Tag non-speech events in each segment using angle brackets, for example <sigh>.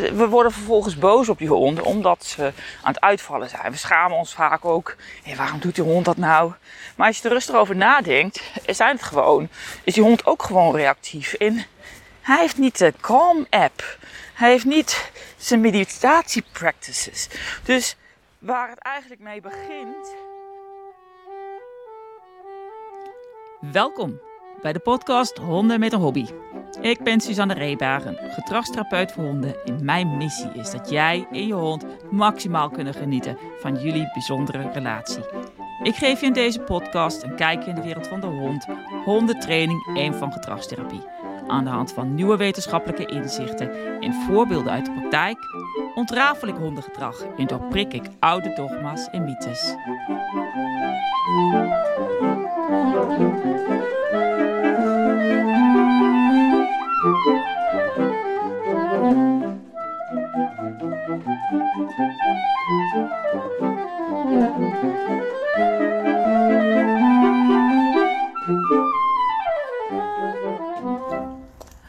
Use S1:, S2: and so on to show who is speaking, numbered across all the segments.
S1: we worden vervolgens boos op die hond omdat ze aan het uitvallen zijn. We schamen ons vaak ook. Hey, waarom doet die hond dat nou? Maar als je er rustig over nadenkt, zijn het gewoon, is die hond ook gewoon reactief. En hij heeft niet de Calm app. Hij heeft niet zijn meditatie practices. Dus waar het eigenlijk mee begint.
S2: Welkom bij de podcast Honden met een Hobby. Ik ben Suzanne Reebaren, gedragstherapeut voor honden. En mijn missie is dat jij en je hond maximaal kunnen genieten van jullie bijzondere relatie. Ik geef je in deze podcast een kijkje in de wereld van de hond, hondentraining en van gedragstherapie. Aan de hand van nieuwe wetenschappelijke inzichten en voorbeelden uit de praktijk ontrafel ik hondengedrag en doorprik ik oude dogma's en mythes.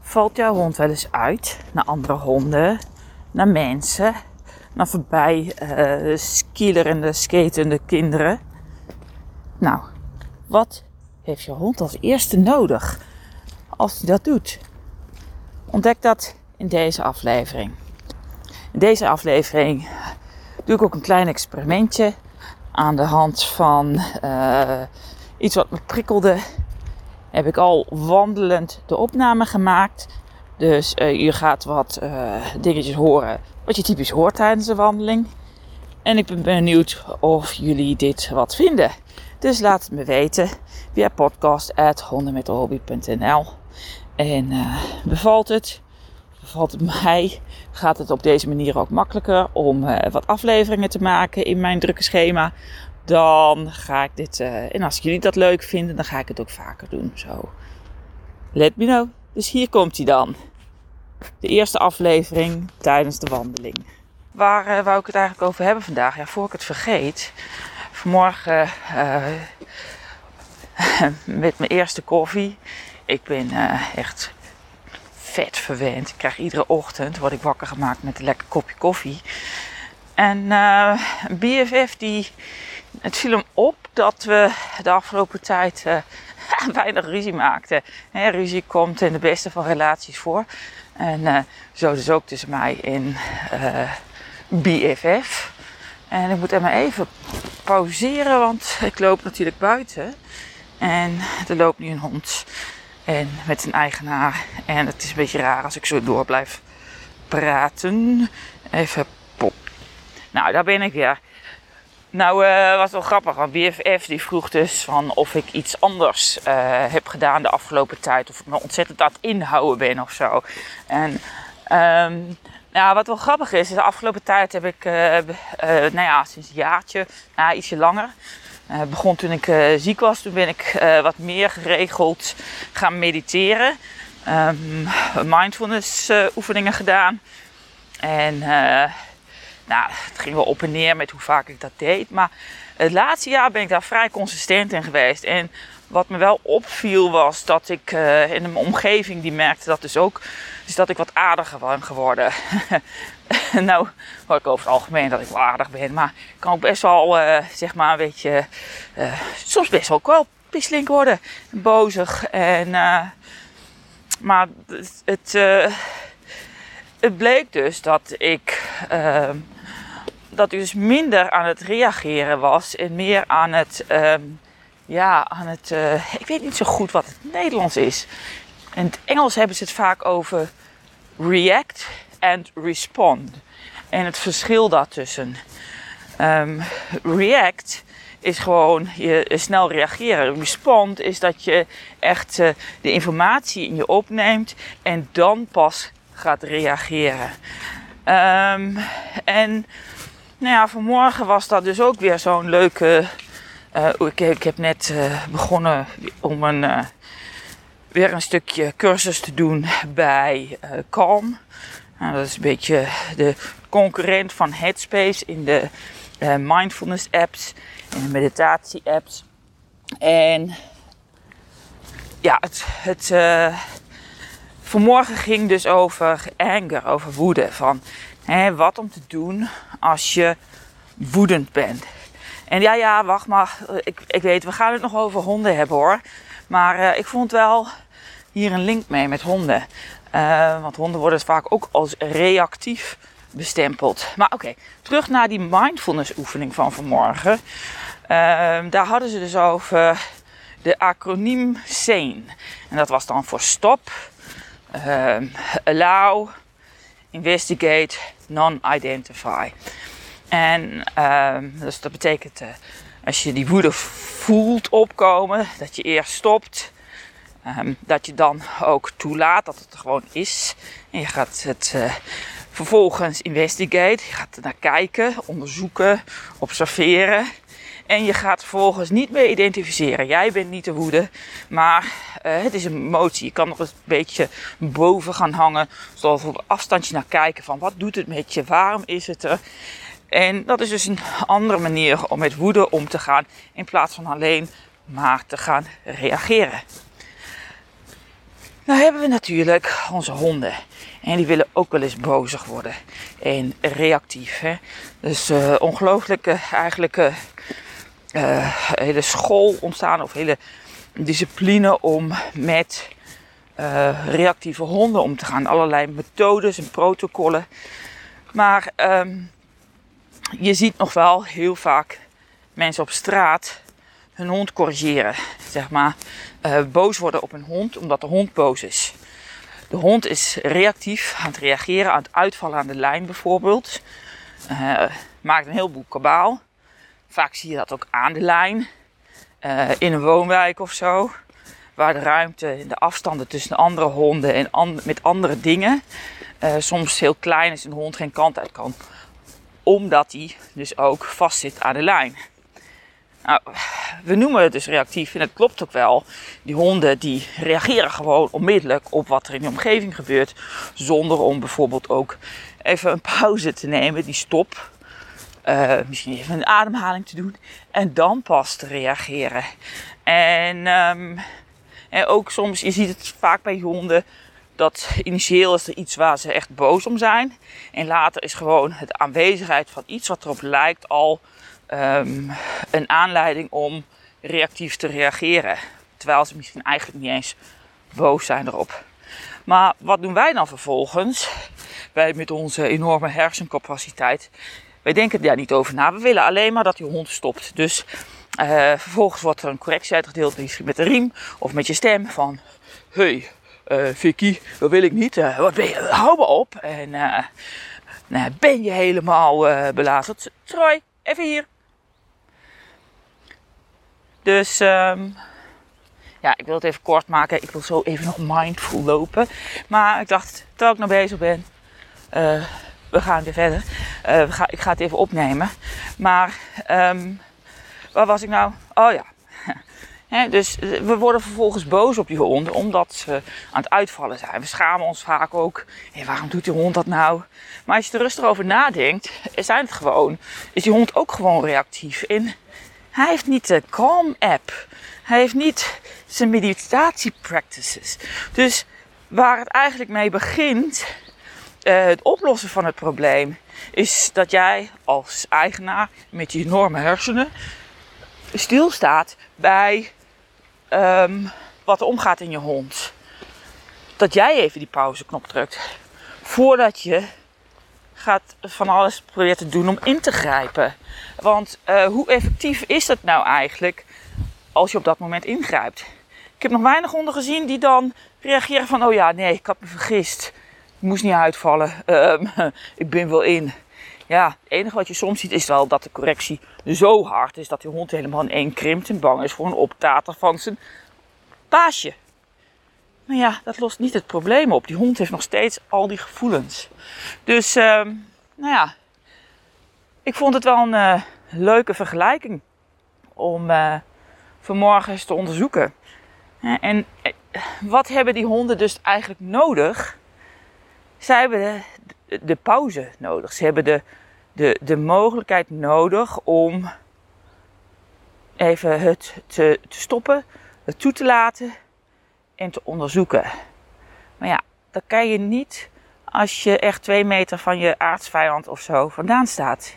S1: Valt jouw hond wel eens uit naar andere honden, naar mensen, naar voorbij uh, skielerende, skatende kinderen? Nou, wat heeft je hond als eerste nodig als hij dat doet? Ontdek dat in deze aflevering. In deze aflevering doe ik ook een klein experimentje aan de hand van uh, iets wat me prikkelde. Heb ik al wandelend de opname gemaakt. Dus uh, je gaat wat uh, dingetjes horen wat je typisch hoort tijdens een wandeling. En ik ben benieuwd of jullie dit wat vinden. Dus laat het me weten via podcast.hondenmetahobby.nl En bevalt het? Bevalt het mij? Gaat het op deze manier ook makkelijker om wat afleveringen te maken in mijn drukke schema? dan ga ik dit. Uh, en als jullie dat leuk vinden, dan ga ik het ook vaker doen. Zo. Let me know. Dus hier komt hij dan. De eerste aflevering tijdens de wandeling. Waar uh, wou ik het eigenlijk over hebben vandaag? Ja, voor ik het vergeet. Vanmorgen uh, <laughs> met mijn eerste koffie. Ik ben echt vet verwend. Ik krijg iedere ochtend, word ik wakker gemaakt met een lekker kopje koffie. En een BFF die het viel hem op dat we de afgelopen tijd uh, <laughs> weinig ruzie maakten. He, ruzie komt in de beste van relaties voor. En uh, zo dus ook tussen mij en uh, eh, BFF. En ik moet even even pauzeren, want ik loop natuurlijk buiten. En er loopt nu een hond. En met een eigenaar. En het is een beetje raar als ik zo door blijf praten. Even pop. Nou, daar ben ik weer. Nou, uh, was wel grappig, want BFF die vroeg dus van of ik iets anders uh, heb gedaan de afgelopen tijd. Of ik me ontzettend aan het inhouden ben of zo. En um, nou, wat wel grappig is, de afgelopen tijd heb ik, uh, nou ja, sinds een jaartje, nou, ietsje langer. begon toen ik ziek was, toen ben ik wat meer geregeld gaan mediteren. Um, mindfulness oefeningen gedaan. En nou, het ging wel op en neer met hoe vaak ik dat deed. Maar het laatste jaar ben ik daar vrij consistent in geweest. En wat me wel opviel was dat ik uh, in mijn omgeving die merkte dat dus ook. Dus dat ik wat aardiger ben geworden. <laughs> nou, hoor ik over het algemeen dat ik wel aardig ben. Maar ik kan ook best wel, uh, zeg maar, een beetje. Uh, soms best wel pisslink worden. Bozig. En, maar het, het, het, bleek dus dat ik dat ik dus minder aan het reageren was en meer aan het, um, ja, aan het, uh, ik weet niet zo goed wat het Nederlands is. In het Engels hebben ze het vaak over react and respond. En het verschil daartussen. Um, react is gewoon je snel reageren. Respond is dat je echt uh, de informatie in je opneemt en dan pas gaat reageren. Um, en nou ja, vanmorgen was dat dus ook weer zo'n leuke. Uh, ik, ik, heb net uh, begonnen om een, uh, weer een stukje cursus te doen bij Calm. Nou, dat is een beetje de concurrent van Headspace in de mindfulness apps en de meditatie apps. En ja, het, het vanmorgen ging dus over anger, over woede. Van hè, wat om te doen als je woedend bent. En ja, ja, wacht maar. Ik, ik weet, we gaan het nog over honden hebben hoor. Maar uh, ik vond wel hier een link mee met honden. Uh, want honden worden vaak ook als reactief bestempeld. Maar oké, terug naar die mindfulness oefening van vanmorgen. Uh, daar hadden ze dus over de acroniem SANE. En dat was dan voor stop, allow, investigate, non-identify. En um, dus dat betekent uh, als je die woede voelt opkomen, dat je eerst stopt. Um, dat je dan ook toelaat dat het er gewoon is. En je gaat het uh, vervolgens investigate. Je gaat er naar kijken, onderzoeken, observeren. En je gaat vervolgens niet meer identificeren. Jij bent niet de woede, maar uh, het is een emotie. Je kan nog een beetje boven gaan hangen. Zoals op afstandje naar kijken van wat doet het met je? Waarom is het er? En dat is dus een andere manier om met woede om te gaan. In plaats van alleen maar te gaan reageren. Nou hebben we natuurlijk onze honden. En die willen ook wel eens bozig worden. En reactief. Hè? Dus uh, ongelooflijke eigenlijk uh, hele school ontstaan. Of hele discipline om met reactieve honden om te gaan. Allerlei methodes en protocollen. Maar um, je ziet nog wel heel vaak mensen op straat hun hond corrigeren. Zeg maar uh, boos worden op een hond omdat de hond boos is. De hond is reactief aan het reageren, aan het uitvallen aan de lijn bijvoorbeeld. Uh, maakt een heleboel kabaal. Vaak zie je dat ook aan de lijn. Uh, in een woonwijk of zo. Waar de ruimte, de afstanden tussen de andere honden en met andere dingen soms heel klein is en de hond geen kant uit kan omdat hij dus ook vastzit aan de lijn. Nou, we noemen het dus reactief en het klopt ook wel. Die honden die reageren gewoon onmiddellijk op wat er in de omgeving gebeurt. Zonder om bijvoorbeeld ook even een pauze te nemen, die stop. Uh, misschien even een ademhaling te doen. En dan pas te reageren. En, um, en ook soms, je ziet het vaak bij honden dat initieel is er iets waar ze echt boos om zijn. En later is gewoon het aanwezigheid van iets wat erop lijkt al um, een aanleiding om reactief te reageren. Terwijl ze misschien eigenlijk niet eens boos zijn erop. Maar wat doen wij dan vervolgens? Wij met onze enorme hersencapaciteit. Wij denken daar niet over na. We willen alleen maar dat die hond stopt. Dus uh, vervolgens wordt er een correctie uitgedeeld, misschien met een riem of met je stem van... Hey, uh, Vicky, dat wil ik niet. Uh, wat ben je? Hou me op. En uh, nou, ben je helemaal belazerd? Troy, even hier. Dus um, ja, ik wil het even kort maken. Ik wil zo even nog mindful lopen. Maar ik dacht, terwijl ik nog bezig ben, we gaan weer verder. we gaan, ik ga het even opnemen. Maar um, waar was ik nou? Oh ja, <laughs> dus eh, we worden vervolgens boos op die honden omdat ze aan het uitvallen zijn. We schamen ons vaak ook. Waarom doet die hond dat nou? Maar als je er rustig over nadenkt, zijn het gewoon, is die hond ook gewoon reactief. En hij heeft niet de Calm app. Hij heeft niet zijn meditatie practices. Dus waar het eigenlijk mee begint, uh, het oplossen van het probleem, is dat jij als eigenaar met je enorme hersenen stilstaat bij um, wat er omgaat in je hond. Dat jij even die pauzeknop drukt. Voordat je gaat van alles proberen te doen om in te grijpen. Want uh, hoe effectief is dat nou eigenlijk als je op dat moment ingrijpt? Ik heb nog weinig honden gezien die dan reageren van... oh ja, nee, ik had me vergist. Moest niet uitvallen. Um, <laughs> ik ben wel in. Ja, het enige wat je soms ziet is wel dat de correctie zo hard is... dat die hond helemaal in één krimpt en bang is voor een optater van zijn paasje. Maar ja, dat lost niet het probleem op. Die hond heeft nog steeds al die gevoelens. Dus, uh, nou ja, ik vond het wel een uh, leuke vergelijking om uh, vanmorgen eens te onderzoeken. En eh, wat hebben die honden dus eigenlijk nodig? Zij hebben de, pauze nodig. Ze hebben de, de, de mogelijkheid nodig om even het te, te stoppen, het toe te laten en te onderzoeken. Maar ja, dat kan je niet als je echt twee meter van je aardsvijand of zo vandaan staat.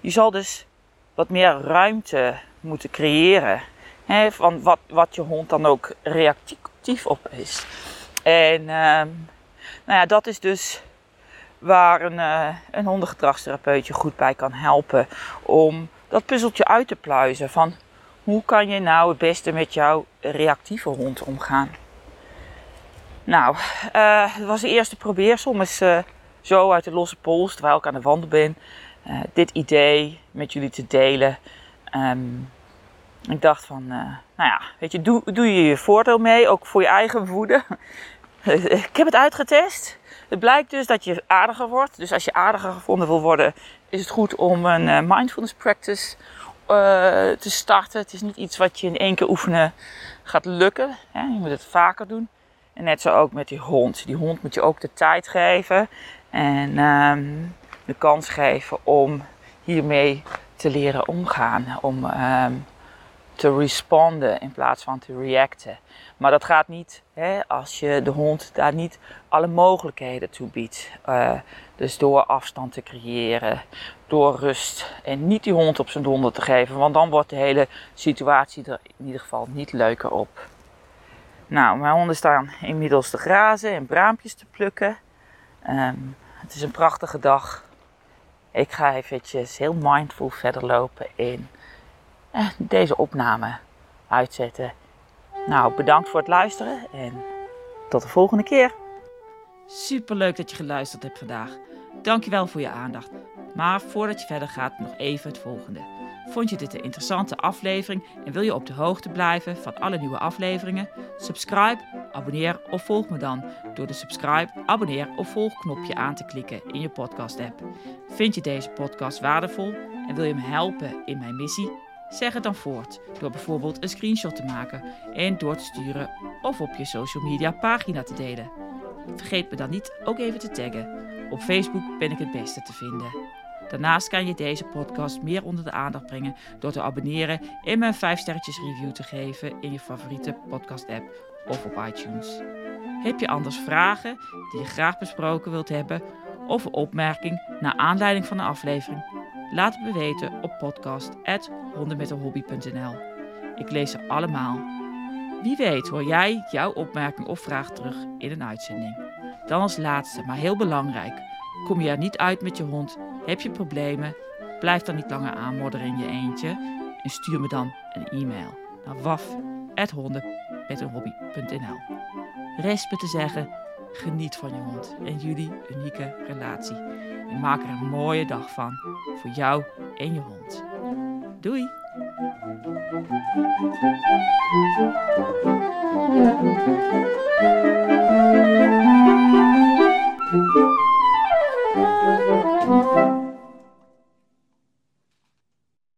S1: Je zal dus wat meer ruimte moeten creëren. Hè, van wat, wat je hond dan ook reactief op is. En ehm, nou ja, dat is dus waar een, uh, een hondengedragstherapeut je goed bij kan helpen. Om dat puzzeltje uit te pluizen van hoe kan je nou het beste met jouw reactieve hond omgaan. Nou, uh, het was de eerste probeersel. Is uh, zo uit de losse pols, terwijl ik aan de wandel ben, dit idee met jullie te delen. Um, ik dacht van, nou ja, weet je, doe, doe je je voordeel mee, ook voor je eigen woede. <laughs> ik heb het uitgetest. Het blijkt dus dat je aardiger wordt. Dus als je aardiger gevonden wil worden, is het goed om een mindfulness practice te starten. Het is niet iets wat je in één keer oefenen gaat lukken. Hè? Je moet het vaker doen. En net zo ook met die hond. Die hond moet je ook de tijd geven en um, de kans geven om hiermee te leren omgaan. Om um, te responden in plaats van te reacten. Maar dat gaat niet hè, als je de hond daar niet alle mogelijkheden toe biedt. Uh, dus door afstand te creëren, door rust en niet die hond op zijn donder te geven. Want dan wordt de hele situatie er in ieder geval niet leuker op. Nou, mijn honden staan inmiddels te grazen en braampjes te plukken. Um, het is een prachtige dag. Ik ga eventjes heel mindful verder lopen in eh, deze opname uitzetten. Nou, bedankt voor het luisteren en tot de volgende keer.
S2: Super leuk dat je geluisterd hebt vandaag. Dankjewel voor je aandacht. Maar voordat je verder gaat, nog even het volgende. Vond je dit een interessante aflevering en wil je op de hoogte blijven van alle nieuwe afleveringen? Subscribe, abonneer of volg me dan door de subscribe, abonneer of volg knopje aan te klikken in je podcast app. Vind je deze podcast waardevol en wil je me helpen in mijn missie? Zeg het dan voort door bijvoorbeeld een screenshot te maken en door te sturen of op je social media pagina te delen. Vergeet me dan niet ook even te taggen. Op Facebook ben ik het beste te vinden. Daarnaast kan je deze podcast meer onder de aandacht brengen door te abonneren en me een 5 sterretjes review te geven in je favoriete podcast app of op iTunes. Heb je anders vragen die je graag besproken wilt hebben of een opmerking naar aanleiding van de aflevering? Laat het me weten op podcast@hondenmetenhobby.nl. Ik lees ze allemaal. Wie weet hoor jij jouw opmerking of vraag terug in een uitzending. Dan als laatste, maar heel belangrijk. Kom je er niet uit met je hond heb je problemen? Blijf dan niet langer aanmodderen in je eentje en stuur me dan een e-mail naar waf.honden.nl. Rest me te zeggen, geniet van je hond en jullie unieke relatie. En maak er een mooie dag van voor jou en je hond. Doei!